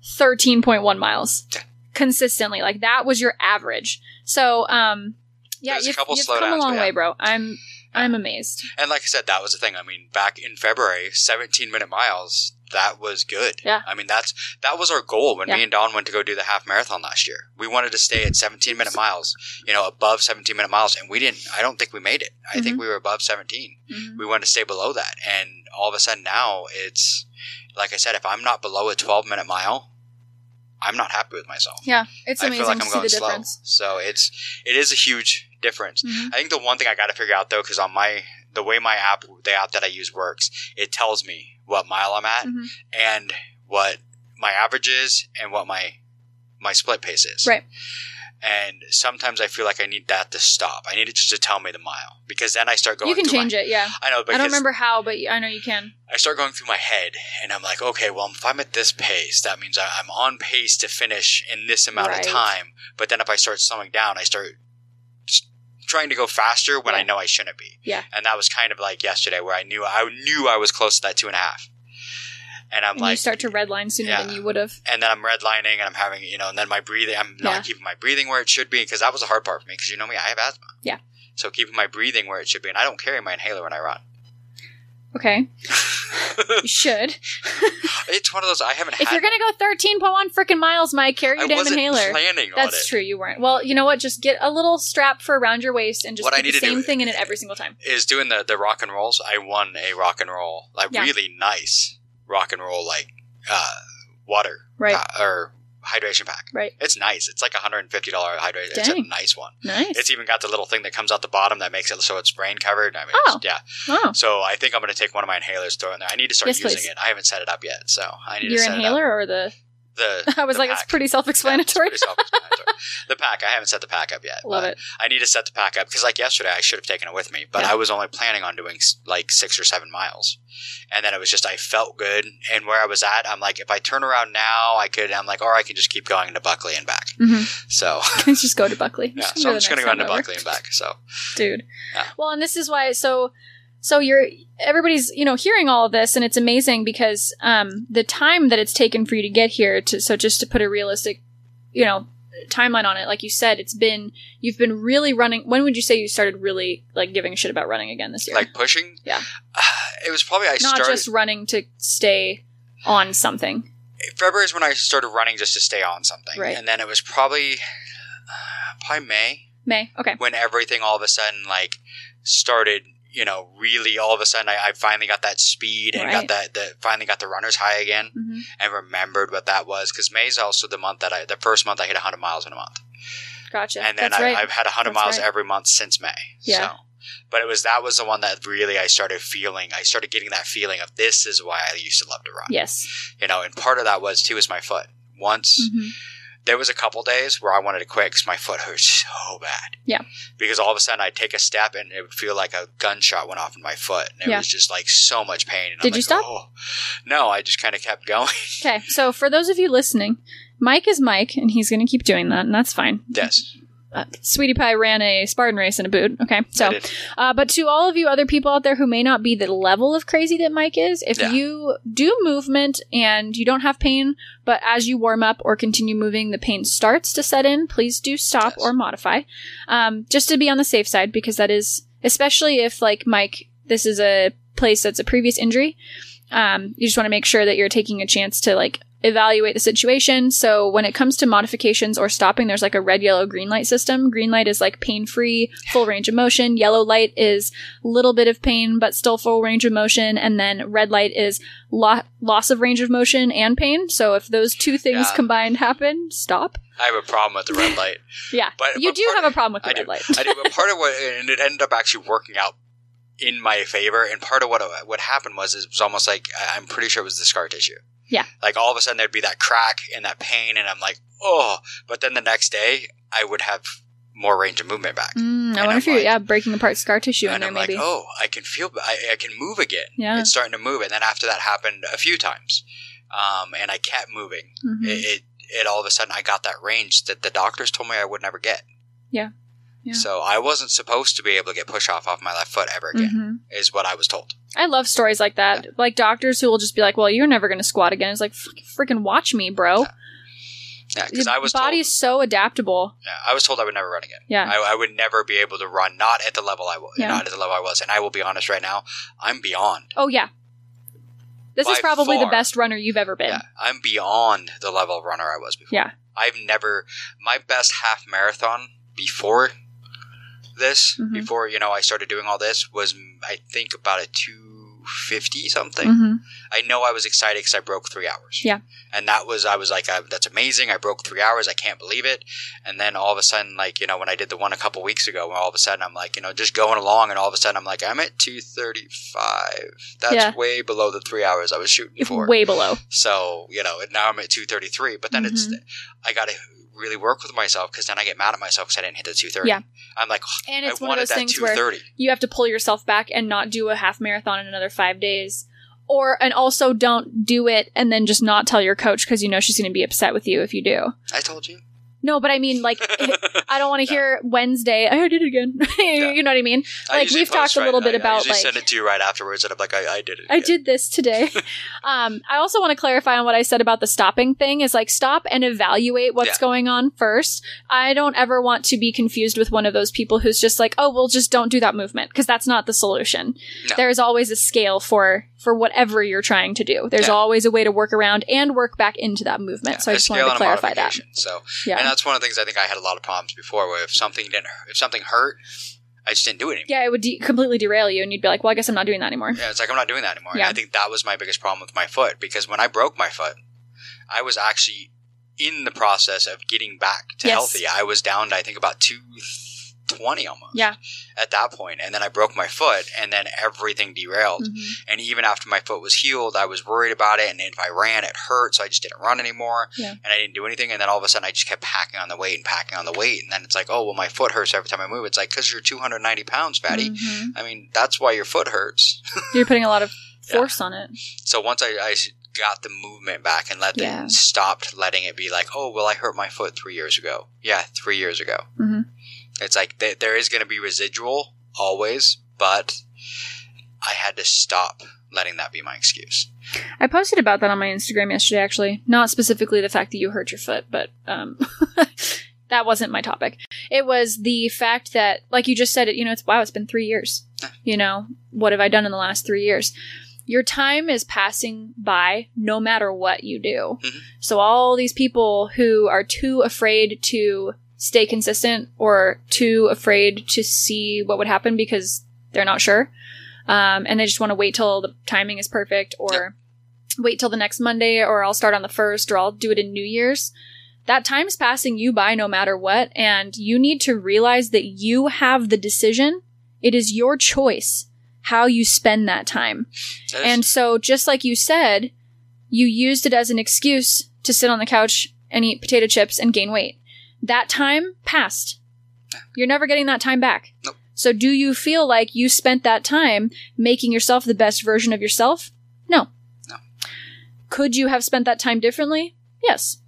Speaker 4: 13.1 miles
Speaker 3: Yeah.
Speaker 4: consistently. Like that was your average. So, um, yeah,
Speaker 3: There's
Speaker 4: you've,
Speaker 3: couple
Speaker 4: you've
Speaker 3: slowdowns,
Speaker 4: come a long way, bro. I'm, I'm amazed.
Speaker 3: And like I said, that was the thing. I mean, back in February, 17 minute miles, that was good.
Speaker 4: Yeah.
Speaker 3: I mean, that's that was our goal when
Speaker 4: Yeah.
Speaker 3: me and Don went to go do the half marathon last year. We wanted to stay at 17 minute miles, you know, above 17 minute miles, and we didn't. I don't think we made it. I
Speaker 4: Mm-hmm.
Speaker 3: think we were above 17.
Speaker 4: Mhm.
Speaker 3: We wanted to stay below that, and all of a sudden now it's like I said, if I'm not below a 12 minute mile, I'm not happy with myself.
Speaker 4: Yeah, it's
Speaker 3: I
Speaker 4: amazing
Speaker 3: feel like I'm going slow.
Speaker 4: difference.
Speaker 3: So it's it is a huge difference.
Speaker 4: Mhm.
Speaker 3: I think the one thing I got to figure out though, because on my the way my app, the app that I use works, it tells me what mile I'm at
Speaker 4: Mhm.
Speaker 3: and what my average is and what my my split pace is.
Speaker 4: Right.
Speaker 3: And sometimes I feel like I need that to stop. I need it just to tell me the mile because then I start going.
Speaker 4: You can change
Speaker 3: my,
Speaker 4: it, yeah.
Speaker 3: I know, but
Speaker 4: I don't remember how, but I know you can.
Speaker 3: I start going through my head and I'm like, okay, well, if I'm at this pace, that means I- I'm on pace to finish in this amount
Speaker 4: Right.
Speaker 3: of time. But then if I start slowing down, I start trying to go faster when I know I shouldn't be.
Speaker 4: Yeah.
Speaker 3: And that was kind of like yesterday where I knew I knew I was close to that two and a half. And I'm
Speaker 4: and
Speaker 3: like,
Speaker 4: you start to redline sooner
Speaker 3: Yeah.
Speaker 4: than you would have.
Speaker 3: and then I'm redlining and I'm having, you know, and then my breathing, I'm not
Speaker 4: Yeah.
Speaker 3: keeping my breathing where it should be because that was the hard part for me because you know me, I have asthma.
Speaker 4: Yeah.
Speaker 3: So keeping my breathing where it should be, and I don't carry my inhaler when I run.
Speaker 4: Okay, you should.
Speaker 3: it's one of those I haven't
Speaker 4: if you're gonna go 13.1 freaking miles, Mike, carry
Speaker 3: I
Speaker 4: your damn
Speaker 3: wasn't
Speaker 4: inhaler.
Speaker 3: planning on
Speaker 4: That's true. You weren't. Well, you know what? Just get a little strap for around your waist and just
Speaker 3: What I
Speaker 4: put the
Speaker 3: need to
Speaker 4: same thing in it every single time.
Speaker 3: is doing the the rock and rolls. I won a rock and roll, like
Speaker 4: Yeah.
Speaker 3: really nice rock and roll, like uh, water
Speaker 4: Right.
Speaker 3: pa- or hydration pack.
Speaker 4: Right.
Speaker 3: It's nice. It's like a hundred and fifty dollar hydration. It's a nice one.
Speaker 4: Nice.
Speaker 3: It's even got the little thing that comes out the bottom that makes it so it's brain covered. I mean,
Speaker 4: Oh.
Speaker 3: yeah.
Speaker 4: oh,
Speaker 3: So I think I'm going to take one of my inhalers, throw it in there. I need to start
Speaker 4: Yes,
Speaker 3: using
Speaker 4: please.
Speaker 3: it. I haven't set it up yet, so I need
Speaker 4: your
Speaker 3: to set
Speaker 4: inhaler or the?
Speaker 3: The
Speaker 4: I was
Speaker 3: the
Speaker 4: like, it's pretty self-explanatory.
Speaker 3: it's pretty self-explanatory. the pack. I haven't set the pack up yet.
Speaker 4: Love
Speaker 3: but
Speaker 4: it.
Speaker 3: I need to set the pack up because, like yesterday, I should have taken it with me, but
Speaker 4: Yeah.
Speaker 3: I was only planning on doing like six or seven miles, and then it was just I felt good, and where I was at, I'm like, if I turn around now, I could. I'm like, or I can just keep going to Buckley and back.
Speaker 4: hmm
Speaker 3: So
Speaker 4: just go to Buckley.
Speaker 3: yeah, so I'm just gonna go
Speaker 4: over.
Speaker 3: Buckley and back. So
Speaker 4: dude.
Speaker 3: Yeah.
Speaker 4: Well, and this is why. So, so you're everybody's you know hearing all of this, and it's amazing because um the time that it's taken for you to get here. To so just to put a realistic, you know, timeline on it, like you said, it's been you've been really running. When would you say you started really like giving a shit about running again this year?
Speaker 3: like pushing,
Speaker 4: Yeah.
Speaker 3: it was probably I
Speaker 4: Not
Speaker 3: started.
Speaker 4: just running to stay on something.
Speaker 3: February is when I started running just to stay on something,
Speaker 4: Right.
Speaker 3: and then it was probably uh, probably May.
Speaker 4: May. Okay.
Speaker 3: when everything all of a sudden like started you know really all of a sudden i, I finally got that speed and
Speaker 4: Right.
Speaker 3: got that the finally got the runner's high again
Speaker 4: hmm
Speaker 3: and remembered what that was because may's also the month that i the first month i hit 100 miles in a month
Speaker 4: Gotcha.
Speaker 3: and then
Speaker 4: That's
Speaker 3: I,
Speaker 4: right.
Speaker 3: i've had 100
Speaker 4: That's
Speaker 3: miles
Speaker 4: right.
Speaker 3: every month since may
Speaker 4: Yeah.
Speaker 3: so but it was that was the one that really i started feeling i started getting that feeling of this is why i used to love to run
Speaker 4: yes.
Speaker 3: you know and part of that was too is my foot once
Speaker 4: hmm
Speaker 3: there was a couple days where I wanted to quit because my foot hurt so bad.
Speaker 4: Yeah.
Speaker 3: Because all of a sudden I'd take a step and it would feel like a gunshot went off in my foot, and it
Speaker 4: Yeah.
Speaker 3: was just like so much pain. And
Speaker 4: Did
Speaker 3: I'm
Speaker 4: you
Speaker 3: like,
Speaker 4: stop?
Speaker 3: Oh. No, I just kind of kept going.
Speaker 4: Okay. So for those of you listening, Mike is Mike, and he's going to keep doing that, and that's fine.
Speaker 3: yes,
Speaker 4: Uh, Sweetie Pie ran a Spartan race in a boot. Okay. So, uh, but to all of you other people out there who may not be the level of crazy that Mike is, if
Speaker 3: Yeah.
Speaker 4: you do movement and you don't have pain, but as you warm up or continue moving, the pain starts to set in, please do stop
Speaker 3: Yes.
Speaker 4: or modify, um, just to be on the safe side, because that is, especially if like Mike, this is a place that's a previous injury. Um, you just want to make sure that you're taking a chance to like evaluate the situation. So when it comes to modifications or stopping, there's like a red, yellow, green light system. Green light is like pain free, full range of motion. Yellow light is little bit of pain, but still full range of motion. And then red light is lo- loss of range of motion and pain. So if those two things
Speaker 3: Yeah.
Speaker 4: combined happen, stop.
Speaker 3: I have a problem with the red light.
Speaker 4: Yeah.
Speaker 3: But-
Speaker 4: you
Speaker 3: but
Speaker 4: do have
Speaker 3: of-
Speaker 4: a problem with the
Speaker 3: I
Speaker 4: red
Speaker 3: do.
Speaker 4: light.
Speaker 3: I do. But part of what, and it ended up actually working out in my favor. And part of what what happened was it was almost like I'm pretty sure it was the scar tissue.
Speaker 4: Yeah.
Speaker 3: Like all of a sudden there'd be that crack and that pain, and I'm like, oh. But then the next day I would have more range of movement back.
Speaker 4: Mm, I wonder
Speaker 3: I'm
Speaker 4: if you're
Speaker 3: like-
Speaker 4: yeah breaking apart scar tissue in there
Speaker 3: I'm
Speaker 4: maybe.
Speaker 3: like, oh, I can feel, I, I can move again.
Speaker 4: Yeah.
Speaker 3: It's starting to move. And then after that happened a few times, um, and I kept moving.
Speaker 4: Mhm.
Speaker 3: It, it, it all of a sudden, I got that range that the doctors told me I would never get.
Speaker 4: Yeah. Yeah.
Speaker 3: So I wasn't supposed to be able to get push off off my left foot ever again,
Speaker 4: Mhm.
Speaker 3: is what I was told.
Speaker 4: I love stories like that. Like doctors who will just be like, "Well, you're never going to squat again." It's like, freaking watch me, bro.
Speaker 3: Yeah, because I was
Speaker 4: body is so adaptable.
Speaker 3: yeah, I was told I would never run again.
Speaker 4: Yeah.
Speaker 3: I, I would never be able to run, not at the level I was,
Speaker 4: Yeah.
Speaker 3: not at the level I was. And I will be honest right now, I'm beyond.
Speaker 4: oh yeah. This is probably the best runner you've ever been.
Speaker 3: Yeah, I'm beyond the level of runner I was before.
Speaker 4: Yeah.
Speaker 3: I've never my best half marathon before this,
Speaker 4: Mhm.
Speaker 3: before you know I started doing all this, was mm, I think about a two fifty something.
Speaker 4: hmm
Speaker 3: I know I was excited because I broke three hours.
Speaker 4: Yeah.
Speaker 3: and that was I was like, I, that's amazing. I broke three hours. I can't believe it. And then all of a sudden, like you know, when I did the one a couple weeks ago, all of a sudden I'm like, you know, just going along, and all of a sudden I'm like, I'm at two thirty five. That's
Speaker 4: Yeah.
Speaker 3: way below the three hours I was shooting for.
Speaker 4: Way below.
Speaker 3: So, you know, and now I'm at 233, but then it's,
Speaker 4: Mhm.
Speaker 3: I got to really work with myself because then I get mad at myself because I didn't hit the 230.
Speaker 4: Yeah.
Speaker 3: I'm like,
Speaker 4: And
Speaker 3: I
Speaker 4: it's one of those things where you have to pull yourself back and not do a half marathon in another five days. Or, and also don't do it and then just not tell your coach because you know she's going to be upset with you if you do.
Speaker 3: I told you.
Speaker 4: No, but I mean, like, I don't want to hear Wednesday, I did it again. you know what I mean? Like,
Speaker 3: usually
Speaker 4: we've talked a
Speaker 3: right-
Speaker 4: little bit
Speaker 3: I-
Speaker 4: about,
Speaker 3: I
Speaker 4: like-
Speaker 3: send it to you right afterwards, and I'm like, I, I did it.
Speaker 4: I did this today. um, I also want to clarify on what I said about the stopping thing is like stop and evaluate what's
Speaker 3: Yeah.
Speaker 4: going on first. I don't ever want to be confused with one of those people who's just like, oh, well, just don't do that movement because that's not the solution.
Speaker 3: No.
Speaker 4: There's always a scale for for whatever you're trying to do. There's
Speaker 3: Yeah.
Speaker 4: always a way to work around and work back into that movement.
Speaker 3: Yeah,
Speaker 4: so I just wanted to clarify that.
Speaker 3: So,
Speaker 4: Yeah.
Speaker 3: That's one of the things I think I had a lot of problems before. Where if something didn't, if something hurt, I just didn't do it anymore.
Speaker 4: yeah, it would de- completely derail you, and you'd be like, "Well, I guess I'm not doing that anymore."
Speaker 3: Yeah, it's like I'm not doing that anymore.
Speaker 4: Yeah.
Speaker 3: And I think that was my biggest problem with my foot because when I broke my foot, I was actually in the process of getting back to
Speaker 4: Yes.
Speaker 3: healthy. I was down to I think about two twenty almost.
Speaker 4: Yeah.
Speaker 3: At that point, and then I broke my foot, and then everything derailed.
Speaker 4: Mhm.
Speaker 3: And even after my foot was healed, I was worried about it. And if I ran, it hurt, so I just didn't run anymore.
Speaker 4: Yeah.
Speaker 3: And I didn't do anything. And then all of a sudden, I just kept packing on the weight and packing on the weight. And then it's like, oh well, my foot hurts every time I move. It's like because you're 290 pounds, fatty.
Speaker 4: Mhm.
Speaker 3: I mean, that's why your foot hurts.
Speaker 4: You're putting a lot of
Speaker 3: Yeah.
Speaker 4: force on it.
Speaker 3: So once I, I got the movement back and let them
Speaker 4: Yeah.
Speaker 3: stopped letting it be like, oh well, I hurt my foot three years ago. Yeah, three years ago.
Speaker 4: Mhm.
Speaker 3: It's like th- there is going to be residual always, but I had to stop letting that be my excuse.
Speaker 4: I posted about that on my Instagram yesterday, actually. Not specifically the fact that you hurt your foot, but um, that wasn't my topic. It was the fact that, like you just said, it. You know, it's wow, it's been three years. You know, what have I done in the last three years? Your time is passing by no matter what you do.
Speaker 3: Mhm.
Speaker 4: So all these people who are too afraid to stay consistent or too afraid to see what would happen because they're not sure. Um, and they just want to wait till the timing is perfect or wait till the next Monday or I'll start on the first or I'll do it in New Year's. That time's passing you by no matter what. And you need to realize that you have the decision. It is your choice how you spend that time. And so, just like you said, you used it as an excuse to sit on the couch and eat potato chips and gain weight. That time passed. You're never getting that time back.
Speaker 3: Nope.
Speaker 4: So, do you feel like you spent that time making yourself the best version of yourself? No.
Speaker 3: No.
Speaker 4: Could you have spent that time differently? Yes.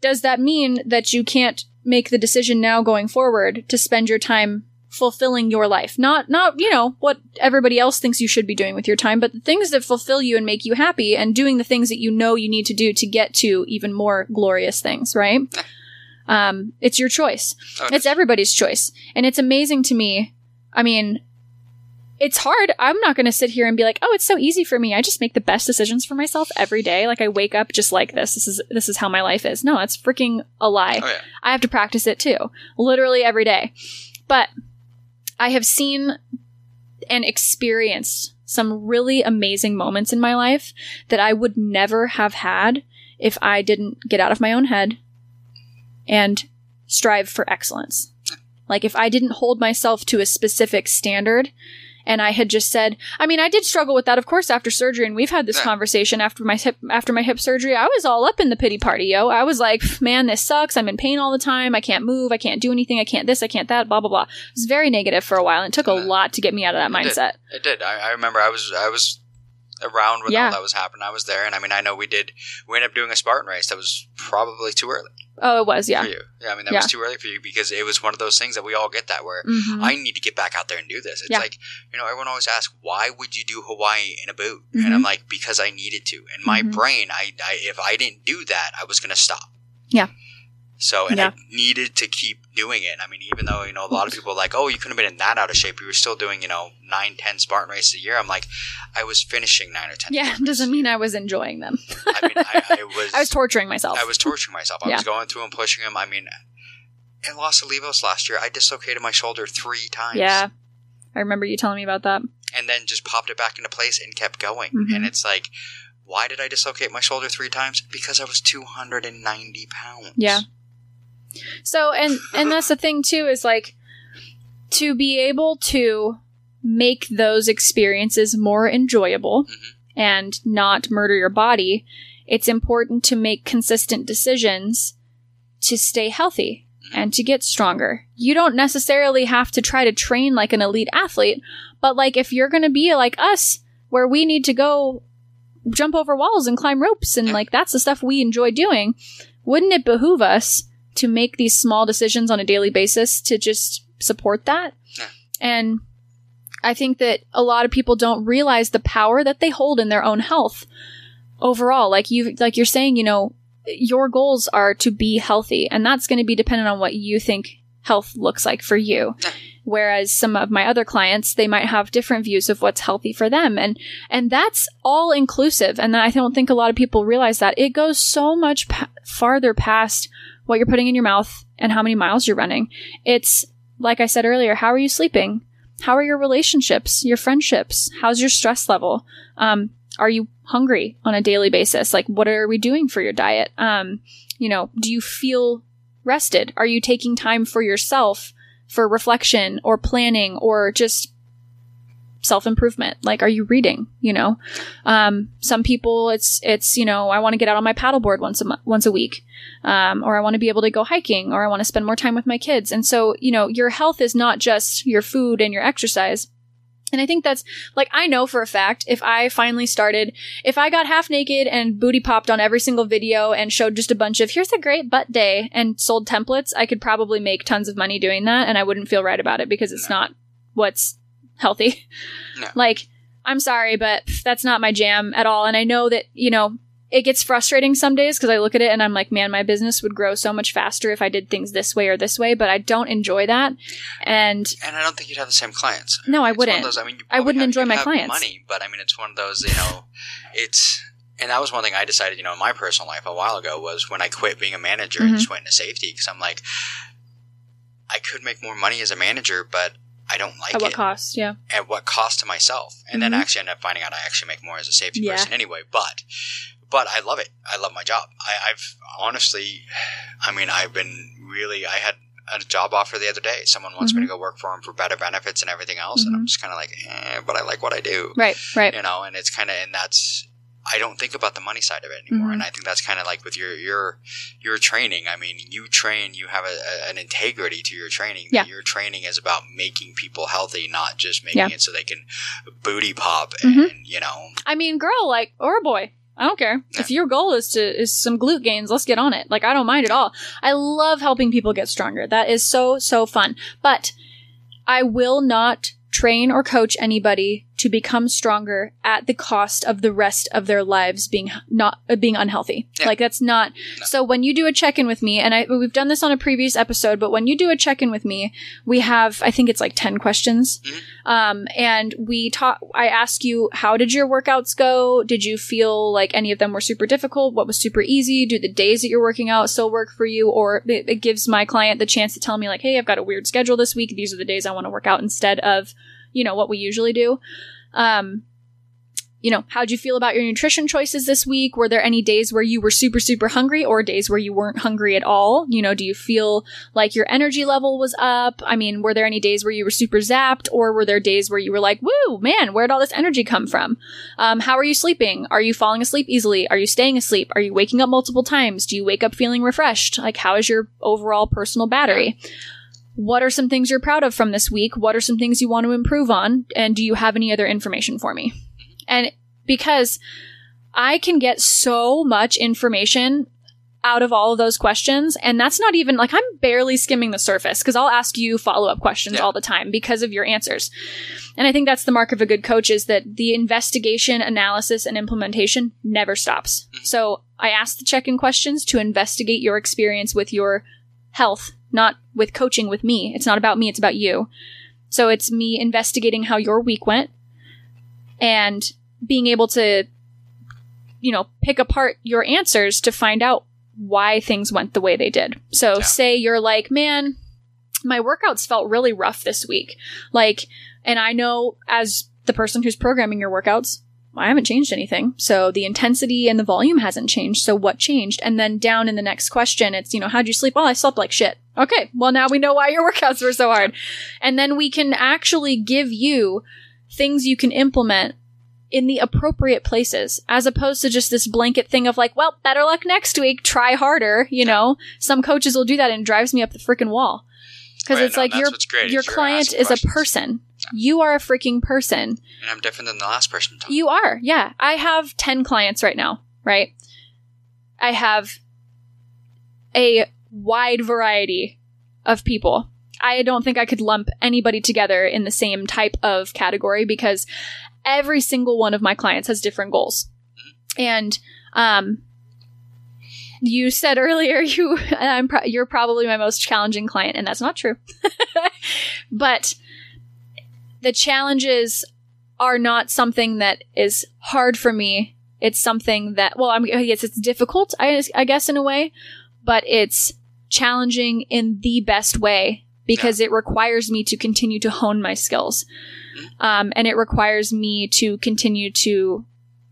Speaker 4: Does that mean that you can't make the decision now going forward to spend your time fulfilling your life? Not, not, you know, what everybody else thinks you should be doing with your time, but the things that fulfill you and make you happy and doing the things that you know you need to do to get to even more glorious things, right? Um, it's your choice.
Speaker 3: Oh, it
Speaker 4: It's everybody's choice. And it's amazing to me. I mean, it's hard. I'm not going to sit here and be like, "Oh, it's so easy for me. I just make the best decisions for myself every day. Like I wake up just like this. This is this is how my life is." No, it's freaking a lie.
Speaker 3: Oh yeah.
Speaker 4: I have to practice it too, literally every day. But I have seen and experienced some really amazing moments in my life that I would never have had if I didn't get out of my own head and strive for excellence. Like if I didn't hold myself to a specific standard and I had just said, I mean, I did struggle with that, of course, after surgery, and we've had this conversation after my hip after my hip surgery. I was all up in the pity party, yo. I was like, man, this sucks. I'm in pain all the time. I can't move. I can't do anything. I can't this. I can't that. Blah blah blah. It was very negative for a while, and it took a lot to get me out of that
Speaker 3: It did.
Speaker 4: mindset.
Speaker 3: It did. I, I remember I was I was around when
Speaker 4: Yeah.
Speaker 3: all that was happening. I was there, and I mean, I know we did. We ended up doing a Spartan race that was probably too early
Speaker 4: Oh, it was, yeah.
Speaker 3: for you. Yeah, I mean, that
Speaker 4: Yeah.
Speaker 3: was too early for you because it was one of those things that we all get that where
Speaker 4: Mhm.
Speaker 3: I need to get back out there and do this. It's
Speaker 4: Yeah.
Speaker 3: like you know, everyone always asks, "Why would you do Hawaii in a boot?"
Speaker 4: Mhm.
Speaker 3: And I'm like, "Because I needed to." In my
Speaker 4: Mhm.
Speaker 3: brain, I, I if I didn't do that, I was going to stop.
Speaker 4: Yeah.
Speaker 3: So, and
Speaker 4: Yeah.
Speaker 3: I needed to keep doing it. I mean, even though you know a lot of people are like, "Oh, you couldn't have been in that out of shape. You were still doing you know nine, ten Spartan races a year." I'm like, I was finishing nine or ten.
Speaker 4: yeah, doesn't mean. I was enjoying them.
Speaker 3: I mean, I, I was.
Speaker 4: I was torturing myself.
Speaker 3: I was torturing myself. I
Speaker 4: Yeah.
Speaker 3: was going through and pushing him. I mean, in Los Olivos last year, I dislocated my shoulder three times.
Speaker 4: yeah, I remember you telling me about that.
Speaker 3: and then just popped it back into place and kept going.
Speaker 4: Mhm.
Speaker 3: And it's like, why did I dislocate my shoulder three times? Because I was 290 pounds.
Speaker 4: Yeah. So and and that's the thing too is like to be able to make those experiences more enjoyable
Speaker 3: Mhm.
Speaker 4: and not murder your body, it's important to make consistent decisions to stay healthy and to get stronger. You don't necessarily have to try to train like an elite athlete, but like if you're going to be like us where we need to go jump over walls and climb ropes and like that's the stuff we enjoy doing, wouldn't it behoove us to make these small decisions on a daily basis to just support that? And I think that a lot of people don't realize the power that they hold in their own health overall. Like you, like you're saying, you know, your goals are to be healthy, and that's going to be dependent on what you think health looks like for you. Whereas some of my other clients, they might have different views of what's healthy for them, and and that's all inclusive. And I don't think a lot of people realize that it goes so much pa- farther past what you're putting in your mouth and how many miles you're running. It's like I said earlier, how are you sleeping? How are your relationships, your friendships? How's your stress level? Um, are you hungry on a daily basis? Like, what are we doing for your diet? Um, you know, do you feel rested? Are you taking time for yourself for reflection or planning or just self improvement? Like, are you reading? You know, um, some people it's it's you know I want to get out on my paddleboard once a once a week, um, or I want to be able to go hiking, or I want to spend more time with my kids. And so you know, your health is not just your food and your exercise. And I think that's like I know for a fact if I finally started, if I got half naked and booty popped on every single video and showed just a bunch of here's a great butt day and sold templates, I could probably make tons of money doing that and I wouldn't feel right about it because it's not what's healthy.
Speaker 3: No.
Speaker 4: Like I'm sorry, but that's not my jam at all. And I know that, you know, it gets frustrating some days because I look at it and I'm like, man, my business would grow so much faster if I did things this way or this way, but I don't enjoy that. And
Speaker 3: And I don't think you'd have the same clients.
Speaker 4: No, I
Speaker 3: It's one of
Speaker 4: wouldn't.
Speaker 3: those- I mean,
Speaker 4: I wouldn't
Speaker 3: have-
Speaker 4: enjoy my
Speaker 3: have
Speaker 4: clients.
Speaker 3: Money, but I mean, it's one of those. You know, it's. And that was one thing I decided, you know, in my personal life a while ago was when I quit being a manager
Speaker 4: Mhm.
Speaker 3: and just went into safety because I'm like, I could make more money as a manager, but I don't like
Speaker 4: At what
Speaker 3: it.
Speaker 4: cost? Yeah.
Speaker 3: At what cost to myself? And then
Speaker 4: Mhm.
Speaker 3: actually end up finding out I actually make more as a safety
Speaker 4: Yeah.
Speaker 3: person anyway. But but I love it. I love my job. I, I've honestly, I mean, I've been really. I had a job offer the other day. Someone wants me
Speaker 4: Mm-hmm.
Speaker 3: to go work for them for better benefits and everything else, and I'm
Speaker 4: Mhm.
Speaker 3: just kind of like, eh, but I like what I do
Speaker 4: Right. Right.
Speaker 3: you know and it's kind of and that's i don't think about the money side of it anymore
Speaker 4: Mhm.
Speaker 3: and i think that's kind of like with your your your training i mean you train you have a, a- an integrity to your training
Speaker 4: Yeah.
Speaker 3: your training is about making people healthy not just making
Speaker 4: Yeah.
Speaker 3: it so they can booty pop and
Speaker 4: Mhm.
Speaker 3: you know
Speaker 4: I mean, girl, like, or a boy. I don't care.
Speaker 3: Yeah.
Speaker 4: If your goal is to is some glute gains, let's get on it. Like I don't mind at all. I love helping people get stronger. That is so so fun. But I will not train or coach anybody to become stronger at the cost of the rest of their lives being not uh, being unhealthy.
Speaker 3: Yeah.
Speaker 4: Like that's not.
Speaker 3: No.
Speaker 4: So when you do a check-in with me and I we've done this on a previous episode, but when you do a check-in with me, we have I think it's like 10 questions.
Speaker 3: Mhm.
Speaker 4: Um and we talk I ask you how did your workouts go? Did you feel like any of them were super difficult? What was super easy? Do the days that you're working out still work for you or it, it gives my client the chance to tell me like, "Hey, I've got a weird schedule this week. These are the days I want to work out instead of, you know, what we usually do." Um you know, how'd you feel about your nutrition choices this week? Were there any days where you were super, super hungry or days where you weren't hungry at all? You know, do you feel like your energy level was up? I mean, were there any days where you were super zapped or were there days where you were like, woo, man, where'd all this energy come from? Um, how are you sleeping? Are you falling asleep easily? Are you staying asleep? Are you waking up multiple times? Do you wake up feeling refreshed? Like, how is your overall personal battery? What are some things you're proud of from this week? What are some things you want to improve on? And do you have any other information for me? And because I can get so much information out of all of those questions, and that's not even like I'm barely skimming the surface because I'll ask you follow up questions
Speaker 3: Yeah.
Speaker 4: all the time because of your answers. And I think that's the mark of a good coach is that the investigation, analysis, and implementation never stops.
Speaker 3: Mhm.
Speaker 4: So I ask the check in questions to investigate your experience with your health, not with coaching with me. It's not about me, it's about you. So it's me investigating how your week went and being able to, you know, pick apart your answers to find out why things went the way they did. So
Speaker 3: Yeah.
Speaker 4: say you're like, man, my workouts felt really rough this week. Like, and I know as the person who's programming your workouts, I haven't changed anything. So the intensity and the volume hasn't changed. So what changed? And then down in the next question, it's, you know, how'd you sleep? Well, I slept like shit. Okay. Well, now we know why your workouts were so hard. And then we can actually give you things you can implement in the appropriate places as opposed to just this blanket thing of like, well, better luck next week, try harder, you know. Some coaches will do that and it drives me up the freaking wall. Cuz
Speaker 3: Right,
Speaker 4: it's
Speaker 3: no,
Speaker 4: like your your client is a
Speaker 3: questions.
Speaker 4: person. You are a freaking person.
Speaker 3: and i'm different than the last person.
Speaker 4: You are. Yeah. I have 10 clients right now, right? I have a wide variety of people. I don't think I could lump anybody together in the same type of category because every single one of my clients has different goals. And um you said earlier you I'm pro- you're probably my most challenging client and that's not true. but the challenges are not something that is hard for me. It's something that, well, I'm, guess it's difficult, I, I guess, in a way, but it's challenging in the best way because it requires me to continue to hone my skills. Um, and it requires me to continue to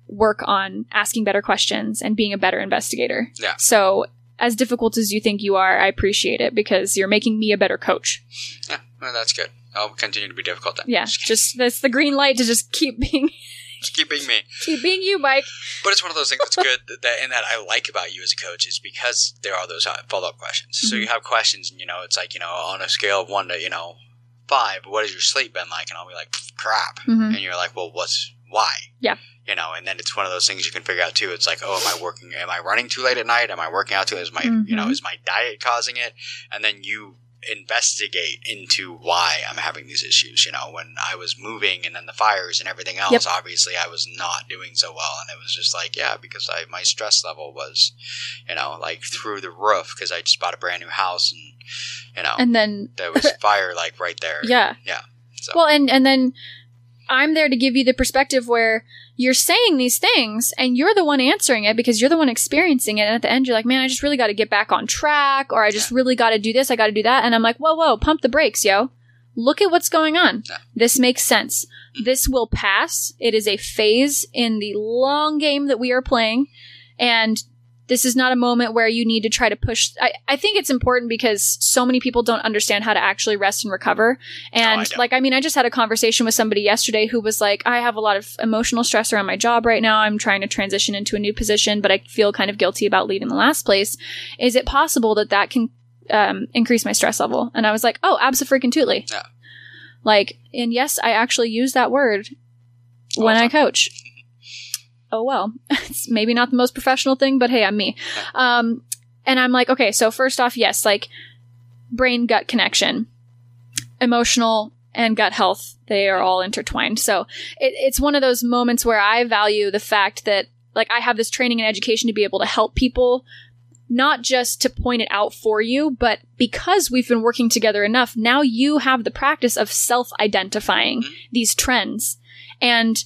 Speaker 4: work on asking better questions and being a better investigator.
Speaker 3: Yeah.
Speaker 4: So, as difficult as you think you are, I appreciate it because you're making me a better coach.
Speaker 3: yeah well, that's good i'll continue to be difficult then
Speaker 4: Yeah,
Speaker 3: Just
Speaker 4: just that's the green light to just keep being
Speaker 3: Just keep being me
Speaker 4: keep being you, Mike.
Speaker 3: But it's one of those things that's good that, and that I like about you as a coach is because there are those follow up questions. So
Speaker 4: Mm-hmm.
Speaker 3: you have questions, and you know, it's like you know, on a scale of one to you know five, what has your sleep been like? And I'll be like, crap.
Speaker 4: Mhm.
Speaker 3: And you're like, well, what's why?
Speaker 4: Yeah.
Speaker 3: You know, and then it's one of those things you can figure out too. It's like, oh, am I working? Am I running too late at night? Am I working out too? Is my you know is my diet causing it? And then you investigate into why I'm having these issues. You know, when I was moving and then the fires and everything else,
Speaker 4: Yep.
Speaker 3: obviously I was not doing so well, and it was just like, yeah, because I my stress level was, you know, like through the roof because I just bought a brand new house and you know
Speaker 4: And then
Speaker 3: there was fire like right there.
Speaker 4: yeah.
Speaker 3: Yeah. So
Speaker 4: Well, and and then I'm there to give you the perspective where you're saying these things and you're the one answering it because you're the one experiencing it. And at the end, you're like, man, I just really got to get back on track or I just really got to do this. I got to do that. And I'm like, whoa, whoa, pump the brakes, yo. Look at what's going on. This makes sense. This will pass. It is a phase in the long game that we are playing. And this is not a moment where you need to try to push. I, I think it's important because so many people don't understand how to actually rest and recover. And
Speaker 3: don't.
Speaker 4: like, I mean, I just had a conversation with somebody yesterday who was like, I have a lot of emotional stress around my job right now. I'm trying to transition into a new position, but I feel kind of guilty about leaving the last place. Is it possible that that can um, increase my stress level? And I was like, oh, absolutely.
Speaker 3: Yeah.
Speaker 4: Like, and yes, I actually use that word when I coach. Oh well, it's maybe not the most professional thing, but hey, I'm me. Um, and I'm like, okay, so first off, yes, like brain gut connection, emotional and gut health, they are all intertwined. So it, it's one of those moments where I value the fact that like I have this training and education to be able to help people not just to point it out for you, but because we've been working together enough, now you have the practice of self identifying these trends. And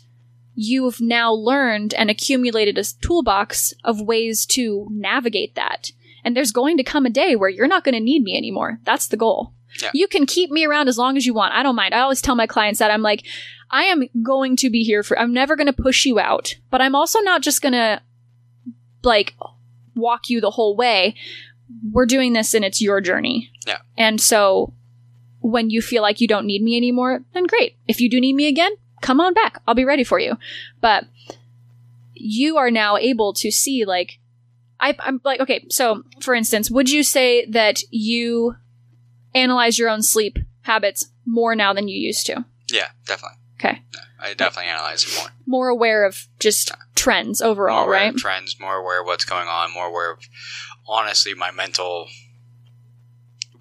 Speaker 4: you've now learned and accumulated a toolbox of ways to navigate that. And there's going to come a day where you're not going to need me anymore. That's the goal.
Speaker 3: Yeah.
Speaker 4: You can keep me around as long as you want. I don't mind. I always tell my clients that I'm like, I am going to be here for, I'm never going to push you out, but I'm also not just going to like walk you the whole way. We're doing this and it's your journey.
Speaker 3: Yeah.
Speaker 4: And so when you feel like you don't need me anymore, then great. If you do need me again, come on back. I'll be ready for you. But you are now able to see like I, I'm like okay. So for instance, would you say that you analyze your own sleep habits more now than you used to?
Speaker 3: Yeah, definitely.
Speaker 4: Okay,
Speaker 3: I definitely analyze it more.
Speaker 4: more aware of just trends overall,
Speaker 3: more aware
Speaker 4: right?
Speaker 3: of trends, more aware of what's going on, more aware of honestly my mental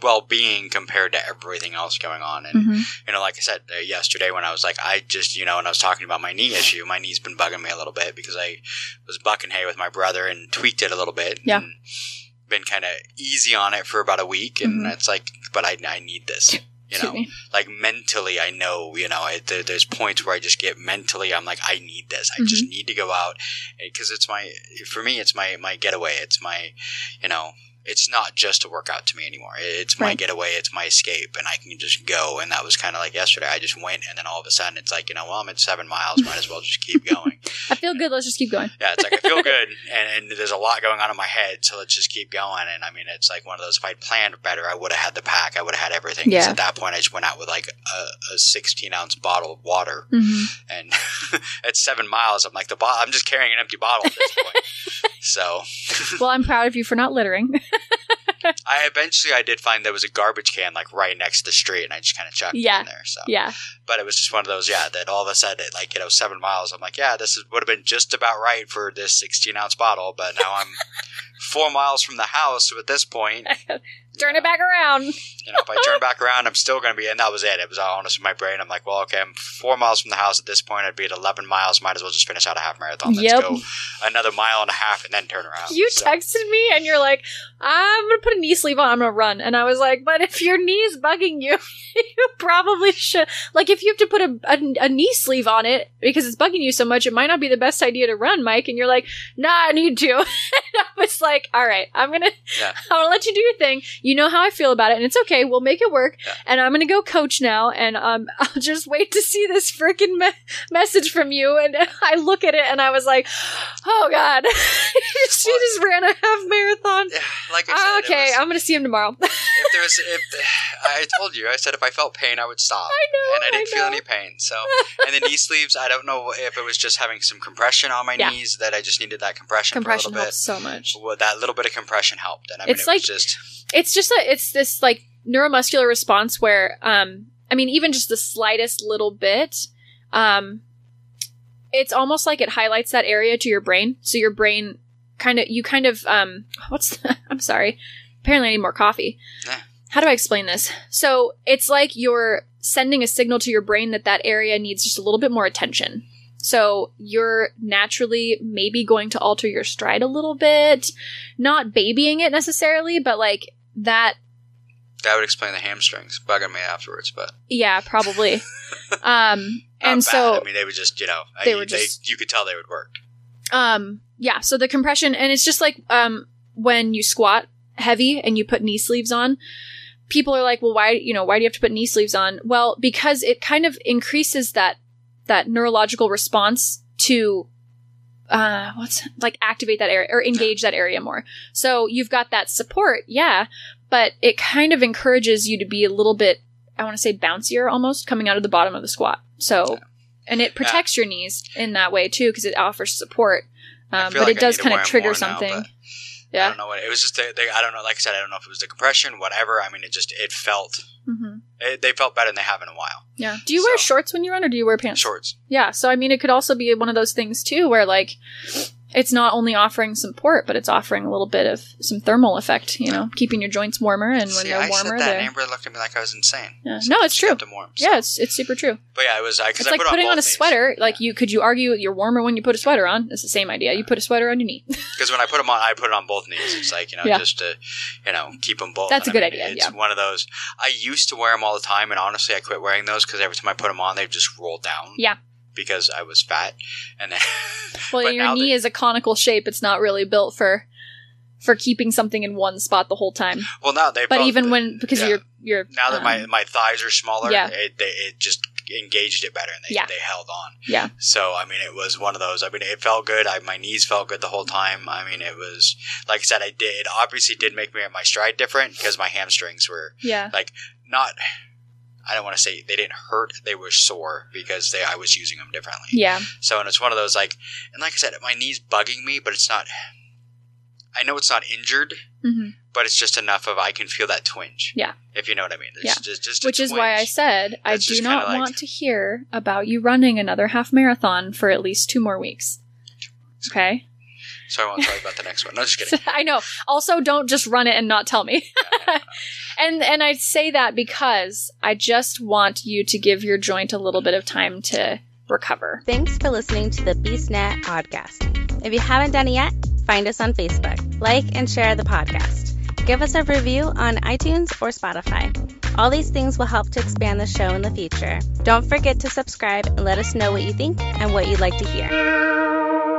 Speaker 3: well being compared to everything else going on. And
Speaker 4: Mhm.
Speaker 3: you know, like I said uh, yesterday when I was like, I just you know, when I was talking about my knee issue, my knee's been bugging me a little bit because I was bucking hay with my brother and tweaked it a little bit.
Speaker 4: Yeah.
Speaker 3: And been kind of easy on it for about a week, and
Speaker 4: Mhm.
Speaker 3: it's like, but I, I need this. You know, like mentally i know you know it, there, there's points where i just get mentally i'm like i need this i just need to go out because it's my for me it's my my getaway it's my you know it's not just a workout to me anymore it's my
Speaker 4: Right.
Speaker 3: getaway it's my escape and i can just go and that was kind of like yesterday i just went and then all of a sudden it's like you know well i'm at seven miles might as well just keep going
Speaker 4: I feel good. Let's just keep going.
Speaker 3: yeah, it's like I feel good, and, and there's a lot going on in my head, so let's just keep going. And I mean, it's like one of those. If I'd planned better, I would have had the pack. I would have had everything.
Speaker 4: Yeah.
Speaker 3: At that point, I just went out with like a, a 16 ounce bottle of water,
Speaker 4: hmm
Speaker 3: and at seven miles, I'm like the bottle. I'm just carrying an empty bottle at this point. so
Speaker 4: Well, I'm proud of you for not littering.
Speaker 3: I eventually I did find there was a garbage can like right next to the street, and I just kind of chucked
Speaker 4: Yeah.
Speaker 3: it in there. So
Speaker 4: yeah,
Speaker 3: but it was just one of those, yeah, that all of a sudden, at like, you know, seven miles, I'm like, yeah, this is, would have been just about right for this 16 ounce bottle, but now I'm four miles from the house. So at this point,
Speaker 4: turn it back around.
Speaker 3: you know, if I turn back around, I'm still going to be, and that was it. It was all honest in my brain. I'm like, well, okay, I'm four miles from the house at this point. I'd be at 11 miles. Might as well just finish out a half marathon. Let's
Speaker 4: Yep.
Speaker 3: go another mile and a half and then turn around.
Speaker 4: You
Speaker 3: So,
Speaker 4: texted me and you're like, I'm gonna put a knee sleeve on. I'm gonna run. And I was like, but if your knee's bugging you, you probably should. Like, if you have to put a, a, a knee sleeve on it because it's bugging you so much, it might not be the best idea to run, Mike. And you're like, nah, I need to. and I was like, all right, I'm gonna,
Speaker 3: Yeah.
Speaker 4: I'm gonna let you do your thing. You know how I feel about it, and it's okay. We'll make it work. And I'm gonna go coach now, and um, I'll just wait to see this freaking me- message from you. And I look at it, and I was like, oh god, she just ran a half marathon.
Speaker 3: yeah, like I said, it
Speaker 4: okay,
Speaker 3: was-
Speaker 4: I'm gonna see him tomorrow.
Speaker 3: if there was, if I told you, I said if I felt pain, I would stop.
Speaker 4: I know,
Speaker 3: and I didn't
Speaker 4: I
Speaker 3: feel any pain. So, and the knee sleeves, I don't know if it was just having some compression on my
Speaker 4: Yeah.
Speaker 3: knees that I just needed that compression,
Speaker 4: Compression
Speaker 3: for a little
Speaker 4: helps so much.
Speaker 3: Well, that little bit of compression helped, and I mean,
Speaker 4: It's
Speaker 3: it
Speaker 4: like-
Speaker 3: was just
Speaker 4: It's just a, it's this like neuromuscular response where, um, I mean, even just the slightest little bit, um, it's almost like it highlights that area to your brain. So your brain kind of, you kind of, um, what's, I'm sorry. Apparently I need more coffee. How do I explain this? So it's like you're sending a signal to your brain that that area needs just a little bit more attention. So you're naturally maybe going to alter your stride a little bit, not babying it necessarily, but like that
Speaker 3: that would explain the hamstrings bugging me afterwards. But
Speaker 4: yeah, probably. um, and
Speaker 3: Not
Speaker 4: so.
Speaker 3: I mean, they would just, you know,
Speaker 4: They
Speaker 3: I-
Speaker 4: were just-
Speaker 3: you could tell they would work.
Speaker 4: um yeah so the compression and it's just like um when you squat heavy and you put knee sleeves on people are like well why you know why do you have to put knee sleeves on well because it kind of increases that that neurological response to uh what's like activate that area or engage that area more. So you've got that support yeah but it kind of encourages you to be a little bit i want to say bouncier almost coming out of the bottom of the squat. So and it protects your knees in that way too because it offers support um, but
Speaker 3: like
Speaker 4: it does kind of trigger
Speaker 3: something. now, but I don't know what it was. Just they, they, I don't know. Like I said, I don't know if it was the compression, whatever. I mean, it just it felt
Speaker 4: hmm
Speaker 3: it, they felt better than they have in a while.
Speaker 4: yeah do you wear shorts when you run or do you wear pants
Speaker 3: Shorts.
Speaker 4: yeah so i mean it could also be one of those things too where like it's not only offering support but it's offering a little bit of some thermal effect you know keeping your joints warmer and when
Speaker 3: See,
Speaker 4: they're
Speaker 3: I
Speaker 4: warmer
Speaker 3: said that, and Amber looked at me like I was insane.
Speaker 4: Yeah.
Speaker 3: So
Speaker 4: No, it's true.
Speaker 3: warm, so-
Speaker 4: yeah it's, it's super true
Speaker 3: But yeah, it was uh, because
Speaker 4: it's
Speaker 3: I
Speaker 4: like
Speaker 3: put
Speaker 4: putting
Speaker 3: on,
Speaker 4: on a
Speaker 3: knees.
Speaker 4: sweater like you could you argue you're warmer when you put a sweater on it's the same idea you put a sweater on your knee
Speaker 3: Because when I put them on, I put it on both knees. It's like you know,
Speaker 4: Yeah.
Speaker 3: just to you know keep them both.
Speaker 4: That's a
Speaker 3: And I
Speaker 4: good
Speaker 3: mean,
Speaker 4: idea,
Speaker 3: It's
Speaker 4: yeah.
Speaker 3: one of those. I used to wear them all the time, and honestly, I quit wearing those because every time I put them on, they just roll down.
Speaker 4: Yeah.
Speaker 3: Because I was fat, and
Speaker 4: well your knee
Speaker 3: they-
Speaker 4: is a conical shape it's not really built for for keeping something in one spot the whole time
Speaker 3: well now they.
Speaker 4: but
Speaker 3: both-
Speaker 4: even when because
Speaker 3: yeah.
Speaker 4: you're you're
Speaker 3: now that my
Speaker 4: um,
Speaker 3: my thighs are smaller,
Speaker 4: yeah.
Speaker 3: it they, it just engaged it better, and they
Speaker 4: Yeah.
Speaker 3: they held on.
Speaker 4: yeah
Speaker 3: So I mean, it was one of those. I mean, it felt good. I, my knees felt good the whole time. I mean, it was like I said. I did. It obviously did make me my stride different because my hamstrings were
Speaker 4: yeah like
Speaker 3: not. I don't want to say they didn't hurt. They were sore because they I was using them differently.
Speaker 4: yeah
Speaker 3: So and it's one of those like, and like I said, my knees bugging me, but it's not. I know it's not injured,
Speaker 4: hmm
Speaker 3: but it's just enough of I can feel that twinge.
Speaker 4: Yeah.
Speaker 3: If you know what I mean. It's
Speaker 4: Yeah.
Speaker 3: Just, just a
Speaker 4: which is why I
Speaker 3: twinge.
Speaker 4: said I do not
Speaker 3: like-
Speaker 4: want to hear about you running another half marathon for at least two more weeks. Okay.
Speaker 3: So I won't tell you about the next one. No, just kidding.
Speaker 4: I know. Also, don't just run it and not tell me. and and I say that because I just want you to give your joint a little bit of time to recover.
Speaker 5: Thanks for listening to the BeastNet podcast. If you haven't done it yet, find us on Facebook, like and share the podcast. Give us a review on iTunes or Spotify. All these things will help to expand the show in the future. Don't forget to subscribe and let us know what you think and what you'd like to hear.